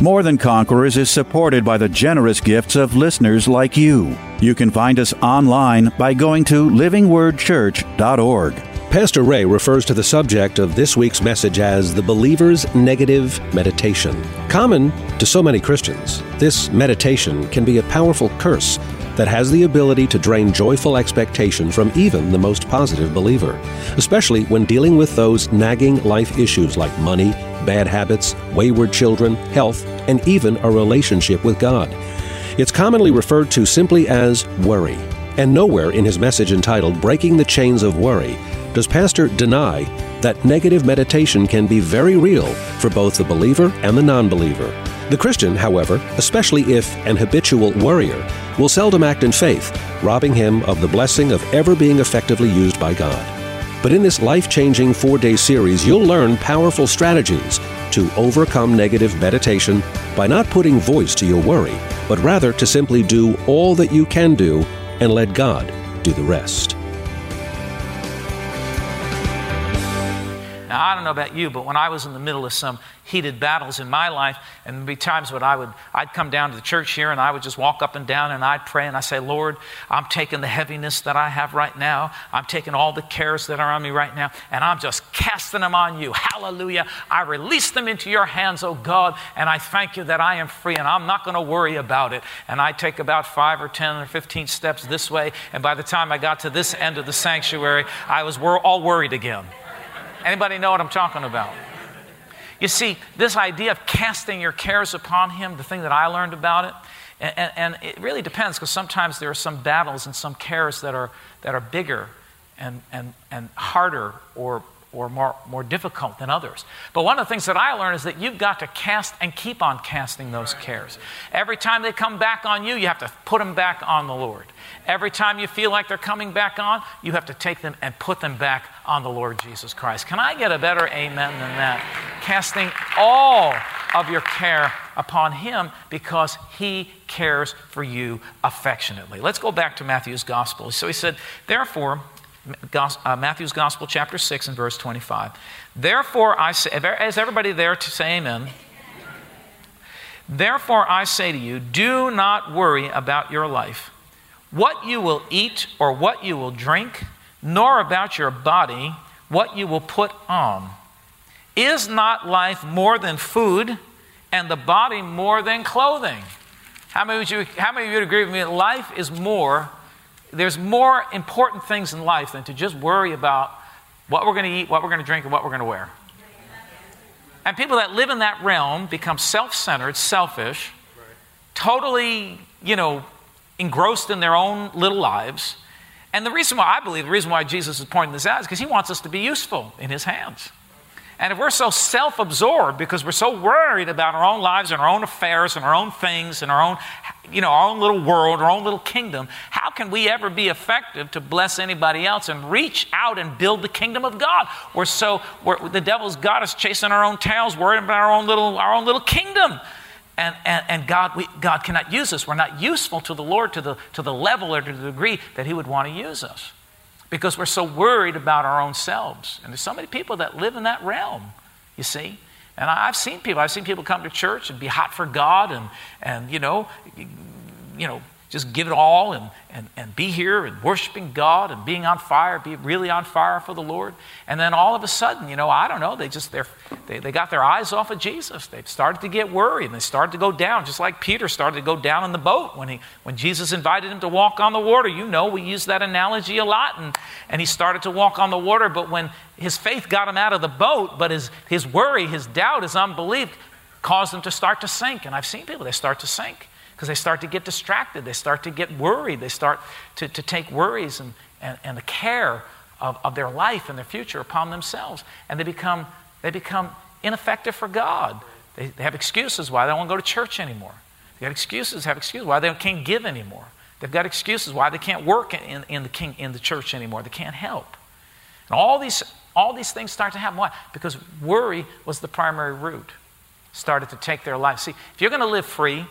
More Than Conquerors is supported by the generous gifts of listeners like you. You can find us online by going to livingwordchurch.org. Pastor Ray refers to the subject of this week's message as the believer's negative meditation. Common to so many Christians, this meditation can be a powerful curse that has the ability to drain joyful expectation from even the most positive believer, especially when dealing with those nagging life issues like money, bad habits, wayward children, health, and even a relationship with God. It's commonly referred to simply as worry. And nowhere in his message entitled Breaking the Chains of Worry does Pastor deny that negative meditation can be very real for both the believer and the non believer. The Christian, however, especially if an habitual worrier, will seldom act in faith, robbing him of the blessing of ever being effectively used by God. But in this life changing four day series, you'll learn powerful strategies to overcome negative meditation by not putting voice to your worry, but rather to simply do all that you can do and let God do the rest. Now, I don't know about you, but when I was in the middle of some heated battles in my life, and there'd be times when I would, I'd come down to the church here and I would just walk up and down and I'd pray and I say, Lord, I'm taking the heaviness that I have right now. I'm taking all the cares that are on me right now, and I'm just casting them on you. Hallelujah. I release them into your hands, oh God, and I thank you that I am free and I'm not going to worry about it. And I take about five or 10 or 15 steps this way, and by the time I got to this end of the sanctuary, I was all worried again. Anybody know what I'm talking about? You see, this idea of casting your cares upon Him, the thing that I learned about it, and, and it really depends because sometimes there are some battles and some cares that are, that are bigger and, and, and harder or, or more, more difficult than others. But one of the things that I learned is that you've got to cast and keep on casting those cares. Every time they come back on you, you have to put them back on the Lord. Every time you feel like they're coming back on, you have to take them and put them back on the Lord Jesus Christ. Can I get a better amen than that? Casting all of your care upon Him because He cares for you affectionately. Let's go back to Matthew's Gospel. So he said, Therefore, Uh, Matthew's Gospel, chapter 6, and verse 25. Therefore, I say, is everybody there to say amen? Therefore, I say to you, do not worry about your life what you will eat or what you will drink, nor about your body what you will put on. Is not life more than food, and the body more than clothing? How many, you, how many of you would agree with me that life is more, there's more important things in life than to just worry about what we're going to eat, what we're going to drink, and what we're going to wear? And people that live in that realm become self centered, selfish, totally, you know, engrossed in their own little lives. And the reason why I believe, the reason why Jesus is pointing this out is because he wants us to be useful in his hands. And if we're so self absorbed because we're so worried about our own lives and our own affairs and our own things and our own, you know, our own little world, our own little kingdom, how can we ever be effective to bless anybody else and reach out and build the kingdom of God? We're so, we're, the devil's got us chasing our own tails, worried about our own little, our own little kingdom. And, and, and God, we, God cannot use us. We're not useful to the Lord to the, to the level or to the degree that He would want to use us because we're so worried about our own selves. And there's so many people that live in that realm, you see. And I, have seen people, I've seen people come to church and be hot for God and, and you know, you know, just give it all and, and, and be here and worshiping God and being on fire, be really on fire for the Lord. And then all of a sudden, you know, I don't know, they just, they're, they, they got their eyes off of Jesus. They've started to get worried and they started to go down, just like Peter started to go down in the boat when, he, when Jesus invited him to walk on the water. You know, we use that analogy a lot. And, and he started to walk on the water, but when his faith got him out of the boat, but his, his worry, his doubt, his unbelief caused him to start to sink. And I've seen people, they start to sink because they start to get distracted. They start to get worried. They start to, to take worries and, and, and the care of, of their life and their future upon themselves. And they become, they become ineffective for God. They, they have excuses why they don't want to go to church anymore. They got excuses, have excuses why they can't give anymore. They've got excuses why they can't work in, in, the, king, in the church anymore. They can't help. And all these, all these things start to happen. Why? Because worry was the primary root. Started to take their life. See, if you're going to live free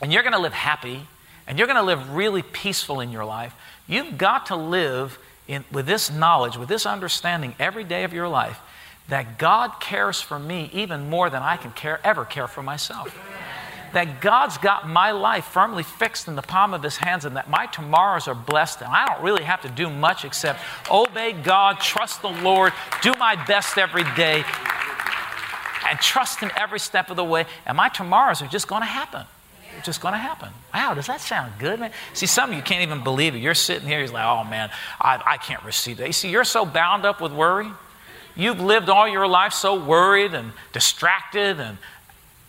and you're going to live happy and you're going to live really peaceful in your life, you've got to live in, with this knowledge, with this understanding every day of your life that God cares for me even more than I can care, ever care for myself. That God's got my life firmly fixed in the palm of His hands and that my tomorrows are blessed. And I don't really have to do much except obey God, trust the Lord, do my best every day, and trust Him every step of the way. And my tomorrows are just going to happen. Just going to happen. Wow, does that sound good, man? See, some of you can't even believe it. You're sitting here, you're like, oh man, I, I can't receive that. You see, you're so bound up with worry. You've lived all your life so worried and distracted and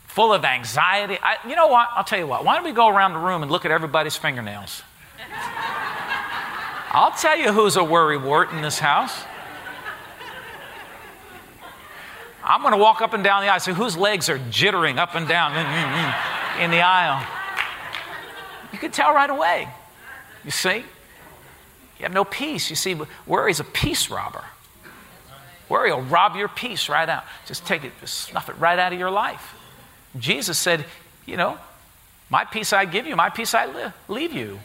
full of anxiety. I, you know what? I'll tell you what. Why don't we go around the room and look at everybody's fingernails? I'll tell you who's a worry wart in this house. I'm going to walk up and down the aisle. So whose legs are jittering up and down in, the aisle. You can tell right away. You see? You have no peace. You see, worry is a peace robber. Worry will rob your peace right out. Just take it, just snuff it right out of your life. Jesus said, You know, my peace I give you, my peace I leave you.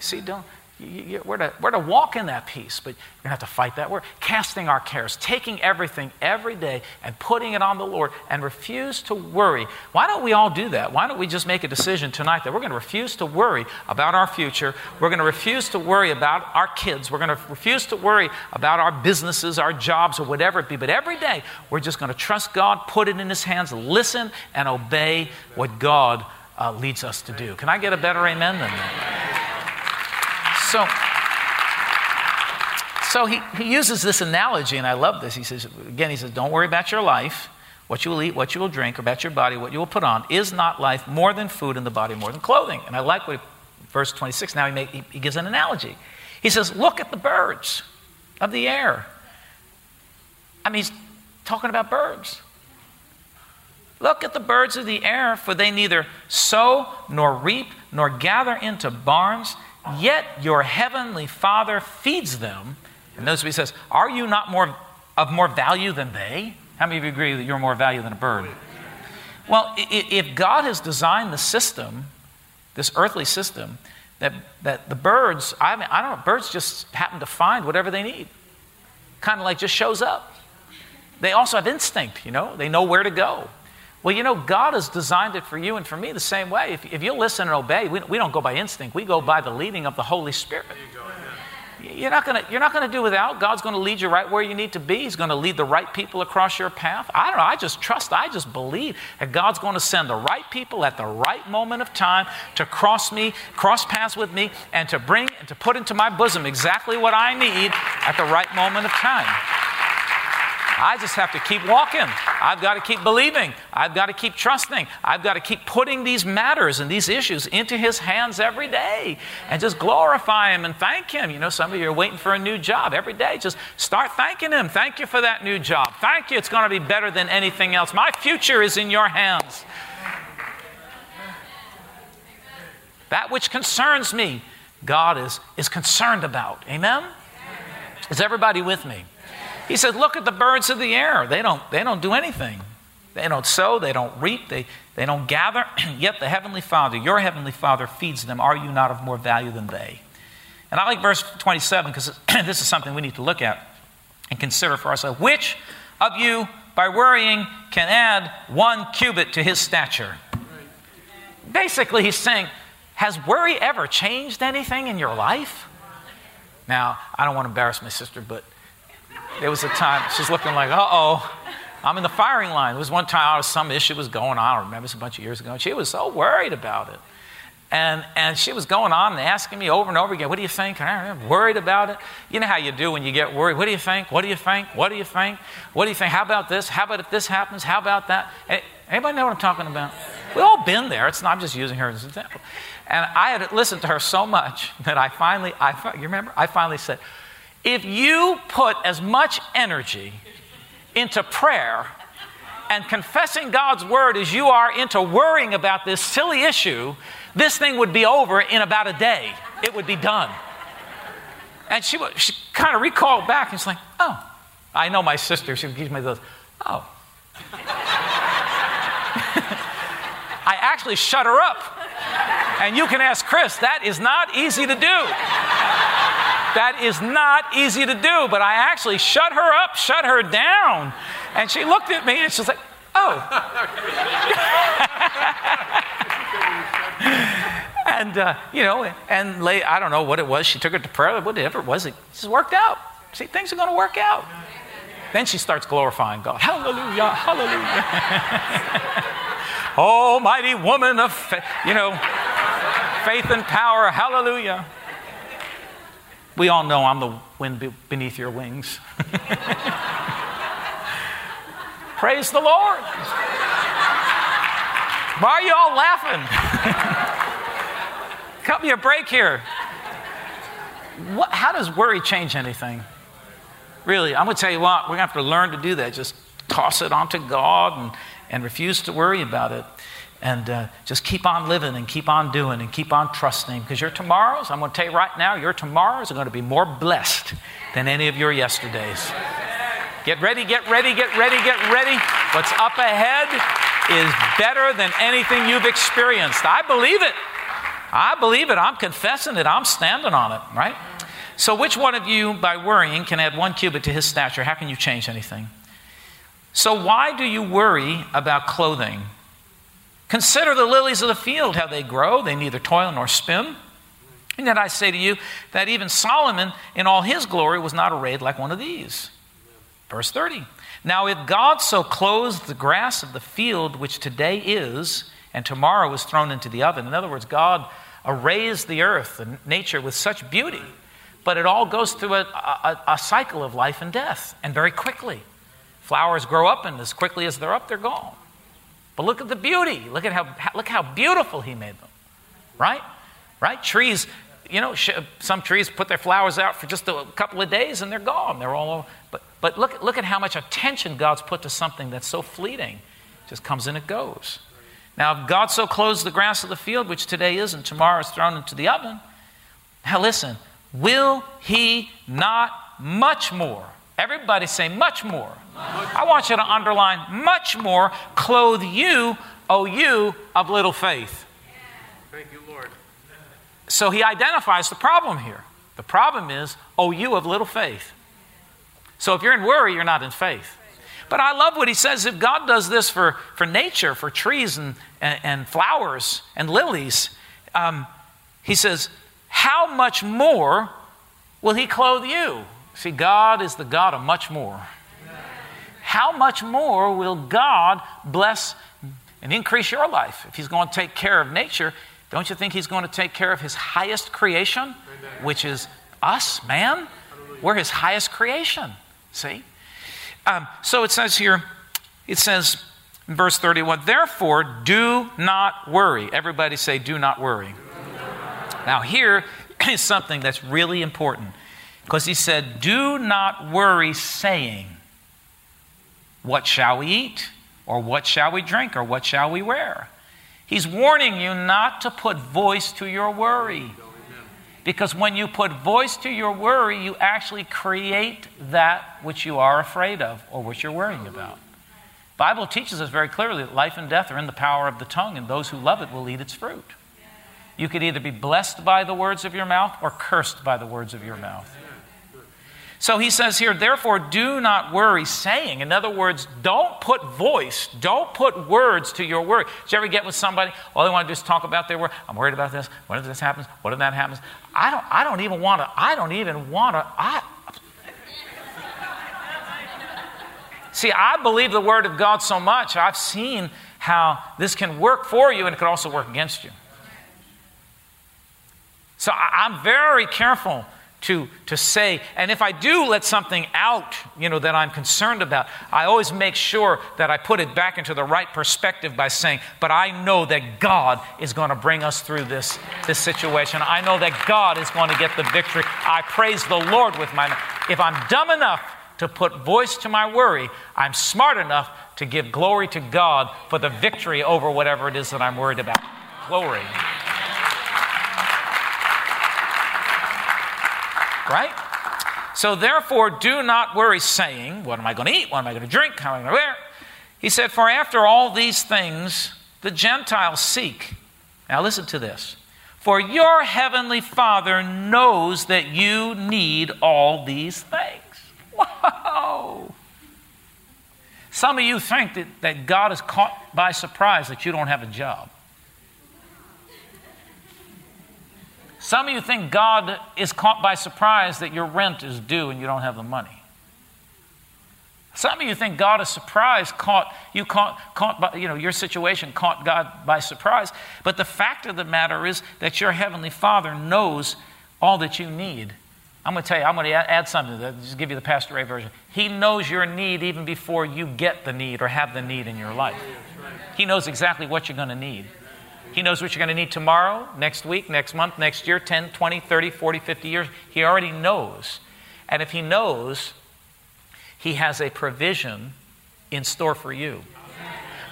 See, don't, you, we're, to, we're to walk in that peace, but you're going to have to fight that. We're casting our cares, taking everything every day and putting it on the Lord and refuse to worry. Why don't we all do that? Why don't we just make a decision tonight that we're going to refuse to worry about our future? We're going to refuse to worry about our kids. We're going to refuse to worry about our businesses, our jobs, or whatever it be. But every day, we're just going to trust God, put it in His hands, listen, and obey what God uh, leads us to do. Can I get a better amen than that? So, so he, he uses this analogy, and I love this. He says, again, he says, don't worry about your life, what you will eat, what you will drink, about your body, what you will put on. Is not life more than food, and the body more than clothing? And I like what he, verse 26, now he, make, he, he gives an analogy. He says, look at the birds of the air. I mean, he's talking about birds. Look at the birds of the air, for they neither sow nor reap nor gather into barns, Yet your heavenly Father feeds them. And notice what he says, Are you not more of more value than they? How many of you agree that you're more value than a bird? Well, if God has designed the system, this earthly system, that, that the birds, I, mean, I don't know, birds just happen to find whatever they need. Kind of like just shows up. They also have instinct, you know, they know where to go. Well, you know, God has designed it for you and for me the same way. If, if you listen and obey, we, we don't go by instinct, we go by the leading of the Holy Spirit. You're not going you're not going to do without. God's going to lead you right where you need to be. He's going to lead the right people across your path. I don't know. I just trust, I just believe that God's going to send the right people at the right moment of time to cross me, cross paths with me, and to bring and to put into my bosom exactly what I need at the right moment of time. I just have to keep walking. I've got to keep believing. I've got to keep trusting. I've got to keep putting these matters and these issues into His hands every day and just glorify Him and thank Him. You know, some of you are waiting for a new job every day. Just start thanking Him. Thank you for that new job. Thank you. It's going to be better than anything else. My future is in your hands. That which concerns me, God is, is concerned about. Amen? Is everybody with me? He said, Look at the birds of the air. They don't, they don't do anything. They don't sow, they don't reap, they, they don't gather, yet the Heavenly Father, your Heavenly Father, feeds them. Are you not of more value than they? And I like verse 27 because this is something we need to look at and consider for ourselves. Which of you, by worrying, can add one cubit to his stature? Basically, he's saying, Has worry ever changed anything in your life? Now, I don't want to embarrass my sister, but there was a time she's looking like, uh oh, I'm in the firing line. There was one time some issue was going on. I remember it's a bunch of years ago. And she was so worried about it. And, and she was going on and asking me over and over again, What do you think? I'm worried about it. You know how you do when you get worried. What do you think? What do you think? What do you think? What do you think? How about this? How about if this happens? How about that? Anybody know what I'm talking about? We've all been there. It's not, I'm just using her as an example. And I had listened to her so much that I finally, I, you remember? I finally said, if you put as much energy into prayer and confessing God's word as you are into worrying about this silly issue, this thing would be over in about a day. It would be done. And she, she kind of recalled back and she's like, oh, I know my sister. She gives me those, oh. I actually shut her up. And you can ask Chris, that is not easy to do. That is not easy to do, but I actually shut her up, shut her down. And she looked at me and she's like, oh. and, uh, you know, and late, I don't know what it was. She took it to prayer, whatever it was. It just worked out. See, things are going to work out. Then she starts glorifying God. Hallelujah, hallelujah. Almighty woman of, you know, faith and power, hallelujah. We all know I'm the wind beneath your wings. Praise the Lord. Why are you all laughing? Cut me a break here. What, how does worry change anything? Really, I'm going to tell you what, we're going to have to learn to do that. Just toss it onto God and, and refuse to worry about it. And uh, just keep on living and keep on doing and keep on trusting. Because your tomorrows, I'm going to tell you right now, your tomorrows are going to be more blessed than any of your yesterdays. Get ready, get ready, get ready, get ready. What's up ahead is better than anything you've experienced. I believe it. I believe it. I'm confessing it. I'm standing on it, right? So, which one of you, by worrying, can add one cubit to his stature? How can you change anything? So, why do you worry about clothing? Consider the lilies of the field, how they grow. They neither toil nor spin. And yet I say to you that even Solomon, in all his glory, was not arrayed like one of these. Verse 30. Now, if God so clothes the grass of the field, which today is, and tomorrow is thrown into the oven, in other words, God arrays the earth and nature with such beauty, but it all goes through a, a, a cycle of life and death, and very quickly. Flowers grow up, and as quickly as they're up, they're gone. But look at the beauty. Look at how, look how beautiful He made them, right? Right? Trees you know, some trees put their flowers out for just a couple of days and they're gone. They're all over. But, but look, look at how much attention God's put to something that's so fleeting. It just comes and it goes. Now, if God so clothes the grass of the field, which today is and tomorrow is thrown into the oven, now listen, will He not much more? Everybody say much more. Much I want you to underline much more clothe you, O you of little faith. Thank you, Lord. So he identifies the problem here. The problem is, oh, you of little faith. So if you're in worry, you're not in faith. But I love what he says. If God does this for, for nature, for trees and, and, and flowers and lilies, um, he says, how much more will he clothe you? See, God is the God of much more. How much more will God bless and increase your life if he's going to take care of nature? Don't you think He's going to take care of His highest creation, which is us, man? We're His highest creation. See? Um, so it says here, it says in verse 31, therefore do not worry. Everybody say, do not worry. Now, here is something that's really important because he said, Do not worry, saying, What shall we eat? Or what shall we drink? Or what shall we wear? He's warning you not to put voice to your worry. Because when you put voice to your worry, you actually create that which you are afraid of or which you're worrying about. Bible teaches us very clearly that life and death are in the power of the tongue, and those who love it will eat its fruit. You could either be blessed by the words of your mouth or cursed by the words of your mouth. So he says here, therefore, do not worry, saying, in other words, don't put voice, don't put words to your worry. Did you ever get with somebody, all they want to do is talk about their worry? I'm worried about this. What if this happens? What if that happens? I don't, I don't even want to, I don't even want to, I. See, I believe the word of God so much, I've seen how this can work for you and it can also work against you. So I'm very careful to, to say. And if I do let something out, you know, that I'm concerned about, I always make sure that I put it back into the right perspective by saying, but I know that God is going to bring us through this, this situation. I know that God is going to get the victory. I praise the Lord with my If I'm dumb enough to put voice to my worry, I'm smart enough to give glory to God for the victory over whatever it is that I'm worried about. Glory. Right? So therefore, do not worry, saying, What am I going to eat? What am I going to drink? How am I going to wear? He said, For after all these things the Gentiles seek. Now listen to this. For your heavenly Father knows that you need all these things. Wow! Some of you think that, that God is caught by surprise that you don't have a job. Some of you think God is caught by surprise that your rent is due and you don't have the money. Some of you think God is surprised, caught you caught, caught by, you know, your situation caught God by surprise. But the fact of the matter is that your heavenly Father knows all that you need. I'm going to tell you, I'm going to add something to that, just give you the Pastor Ray version. He knows your need even before you get the need or have the need in your life. He knows exactly what you're going to need. He knows what you're going to need tomorrow, next week, next month, next year, 10, 20, 30, 40, 50 years. He already knows. And if He knows, He has a provision in store for you.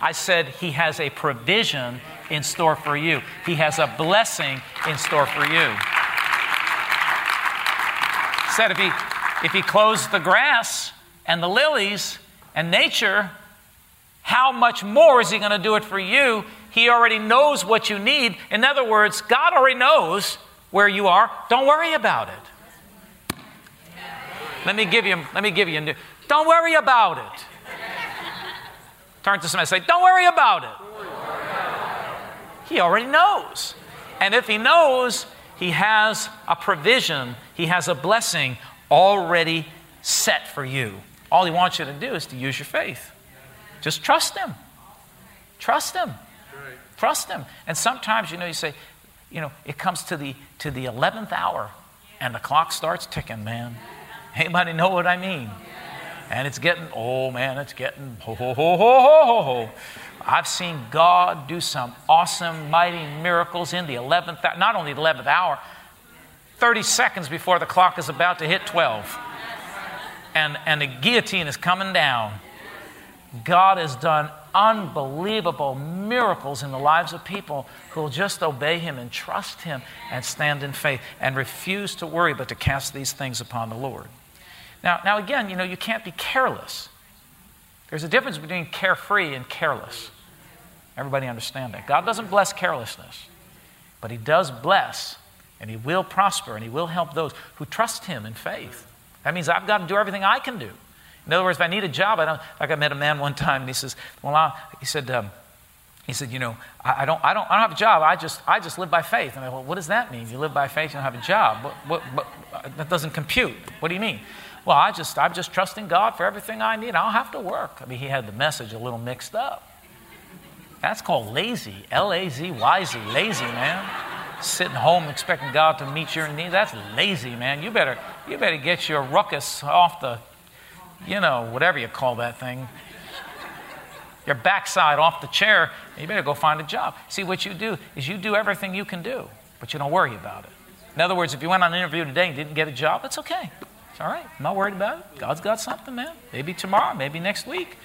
I said He has a provision in store for you, He has a blessing in store for you. said if He, if he clothes the grass and the lilies and nature, how much more is He going to do it for you? He already knows what you need. In other words, God already knows where you are. Don't worry about it. Let me give you, let me give you a new, don't worry about it. Turn to somebody and say, Don't worry about it. He already knows. And if he knows, he has a provision, he has a blessing already set for you. All he wants you to do is to use your faith. Just trust him. Trust him. Trust Him. And sometimes, you know, you say, you know, it comes to the to the eleventh hour, and the clock starts ticking. Man, anybody know what I mean? And it's getting, oh man, it's getting ho ho ho ho ho ho ho. I've seen God do some awesome, mighty miracles in the eleventh, not only the eleventh hour, thirty seconds before the clock is about to hit twelve, and and the guillotine is coming down. God has done unbelievable miracles in the lives of people who will just obey Him and trust Him and stand in faith and refuse to worry but to cast these things upon the Lord. Now, now again, you know, you can't be careless. There's a difference between carefree and careless. Everybody understand that. God doesn't bless carelessness, but He does bless and He will prosper and He will help those who trust Him in faith. That means I've got to do everything I can do in other words, if I need a job, I don't. Like I met a man one time, and he says, "Well, I, he said, um, he said, you know, I, I, don't, I don't, I don't have a job. I just, I just live by faith." And I, well, what does that mean? You live by faith, you don't have a job. What, what, what, that doesn't compute. What do you mean? Well, I just, I'm just trusting God for everything I need. I don't have to work. I mean, he had the message a little mixed up. That's called lazy. L A Z Y Z. Lazy, man. Sitting home expecting God to meet your needs. That's lazy, man. You better, you better get your ruckus off the you know, whatever you call that thing, your backside off the chair, you better go find a job. See, what you do is you do everything you can do, but you don't worry about it. In other words, if you went on an interview today and didn't get a job, that's okay. It's all right. I'm not worried about it. God's got something, man. Maybe tomorrow, maybe next week.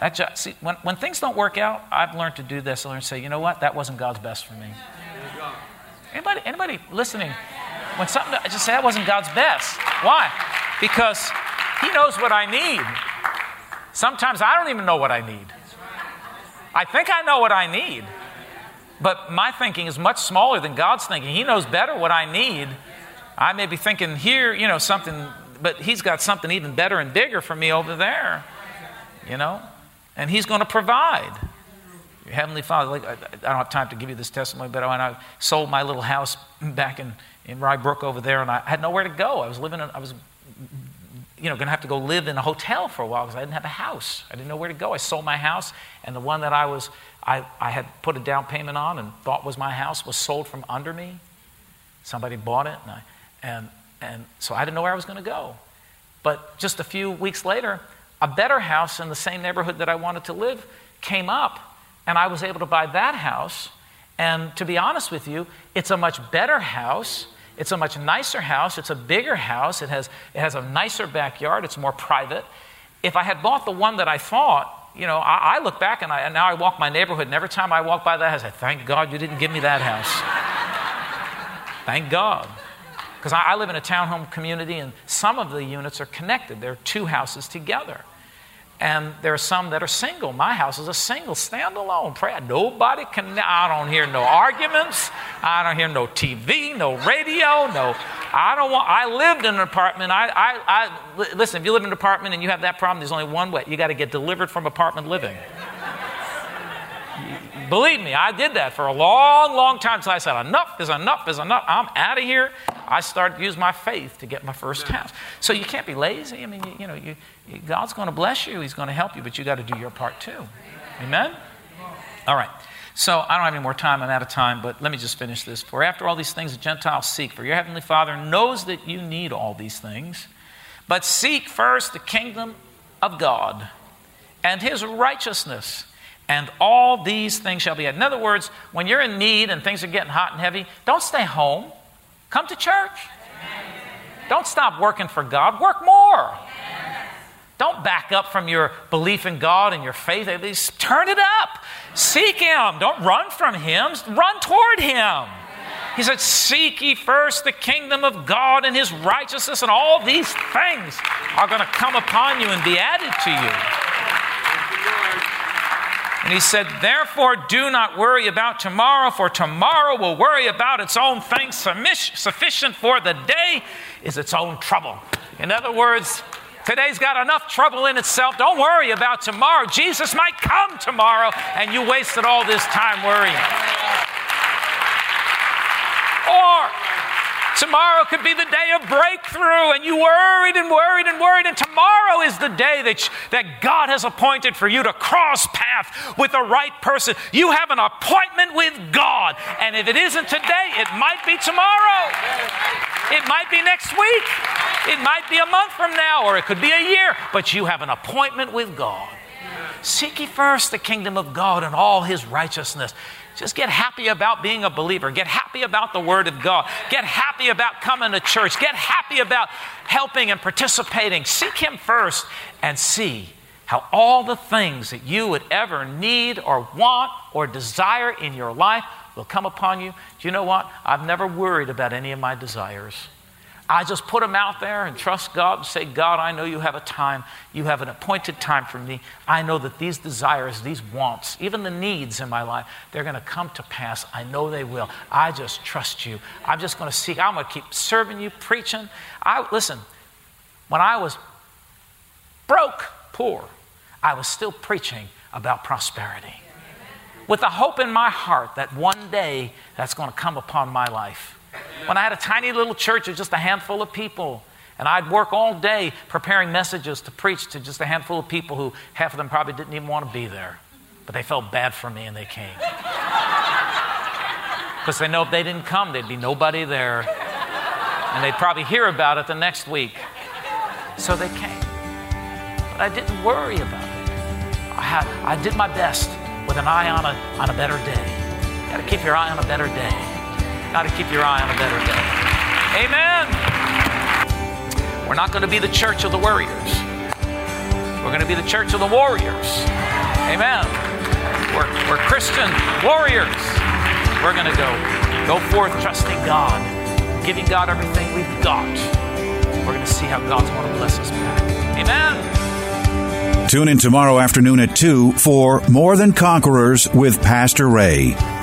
That job, see, when, when things don't work out, I've learned to do this. I learned to say, you know what? That wasn't God's best for me. Anybody, anybody listening? When something, I just say that wasn't God's best. Why? Because he knows what I need. Sometimes I don't even know what I need. I think I know what I need, but my thinking is much smaller than God's thinking. He knows better what I need. I may be thinking here, you know, something, but He's got something even better and bigger for me over there, you know, and He's going to provide. Your Heavenly Father, like, I don't have time to give you this testimony, but when I sold my little house back in, in Rye Brook over there, and I had nowhere to go. I was living, in, I was you know, going to have to go live in a hotel for a while because I didn't have a house. I didn't know where to go. I sold my house, and the one that I was, I, I had put a down payment on and thought was my house was sold from under me. Somebody bought it, and, I, and, and so I didn't know where I was going to go. But just a few weeks later, a better house in the same neighborhood that I wanted to live came up, and I was able to buy that house. And to be honest with you, it's a much better house it's a much nicer house. It's a bigger house. It has, it has a nicer backyard. It's more private. If I had bought the one that I thought you know, I, I look back and, I, and now I walk my neighborhood, and every time I walk by that house, I say, thank God you didn't give me that house. thank God. Because I, I live in a townhome community, and some of the units are connected. They're two houses together. And there are some that are single. My house is a single, standalone prayer. Nobody can, I don't hear no arguments. I don't hear no TV, no radio, no. I don't want, I lived in an apartment. I, I, I, listen, if you live in an apartment and you have that problem, there's only one way. You got to get delivered from apartment living. Believe me, I did that for a long, long time until I said, enough is enough is enough. I'm out of here. I started to use my faith to get my first house. So you can't be lazy. I mean, you, you know, you, God's going to bless you, He's going to help you, but you got to do your part too. Amen? All right. So I don't have any more time. I'm out of time, but let me just finish this. For after all these things the Gentiles seek, for your heavenly Father knows that you need all these things, but seek first the kingdom of God and His righteousness and all these things shall be added. In other words, when you're in need and things are getting hot and heavy, don't stay home. Come to church. Don't stop working for God. Work more. Don't back up from your belief in God and your faith. At least turn it up. Seek Him. Don't run from Him. Run toward Him. He said, Seek ye first the kingdom of God and His righteousness, and all these things are going to come upon you and be added to you. And he said, Therefore, do not worry about tomorrow, for tomorrow will worry about its own things. Sufficient for the day is its own trouble. In other words, today's got enough trouble in itself. Don't worry about tomorrow. Jesus might come tomorrow, and you wasted all this time worrying. Or Tomorrow could be the day of breakthrough, and you worried and worried and worried, and tomorrow is the day that, that God has appointed for you to cross path with the right person. You have an appointment with God, and if it isn't today, it might be tomorrow. It might be next week. It might be a month from now, or it could be a year, but you have an appointment with God. Seek ye first the kingdom of God and all his righteousness just get happy about being a believer. Get happy about the Word of God. Get happy about coming to church. Get happy about helping and participating. Seek Him first and see how all the things that you would ever need or want or desire in your life will come upon you. Do you know what? I've never worried about any of my desires. I just put them out there and trust God and say, God, I know you have a time. You have an appointed time for me. I know that these desires, these wants, even the needs in my life, they're going to come to pass. I know they will. I just trust you. I'm just going to seek. I'm going to keep serving you, preaching. I listen. When I was broke, poor, I was still preaching about prosperity with the hope in my heart that one day that's going to come upon my life. When I had a tiny little church of just a handful of people, and I'd work all day preparing messages to preach to just a handful of people who half of them probably didn't even want to be there, but they felt bad for me and they came. Because they know if they didn't come, there'd be nobody there. And they'd probably hear about it the next week. So they came. But I didn't worry about it. I, had, I did my best with an eye on a, on a better day. You got to keep your eye on a better day. Got to keep your eye on a better day. Amen. We're not going to be the church of the worriers. We're going to be the church of the warriors. Amen. We're, we're Christian warriors. We're going to go go forth trusting God, giving God everything we've got. We're going to see how God's going to bless us back. Amen. Tune in tomorrow afternoon at 2 for More Than Conquerors with Pastor Ray.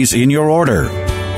in your order.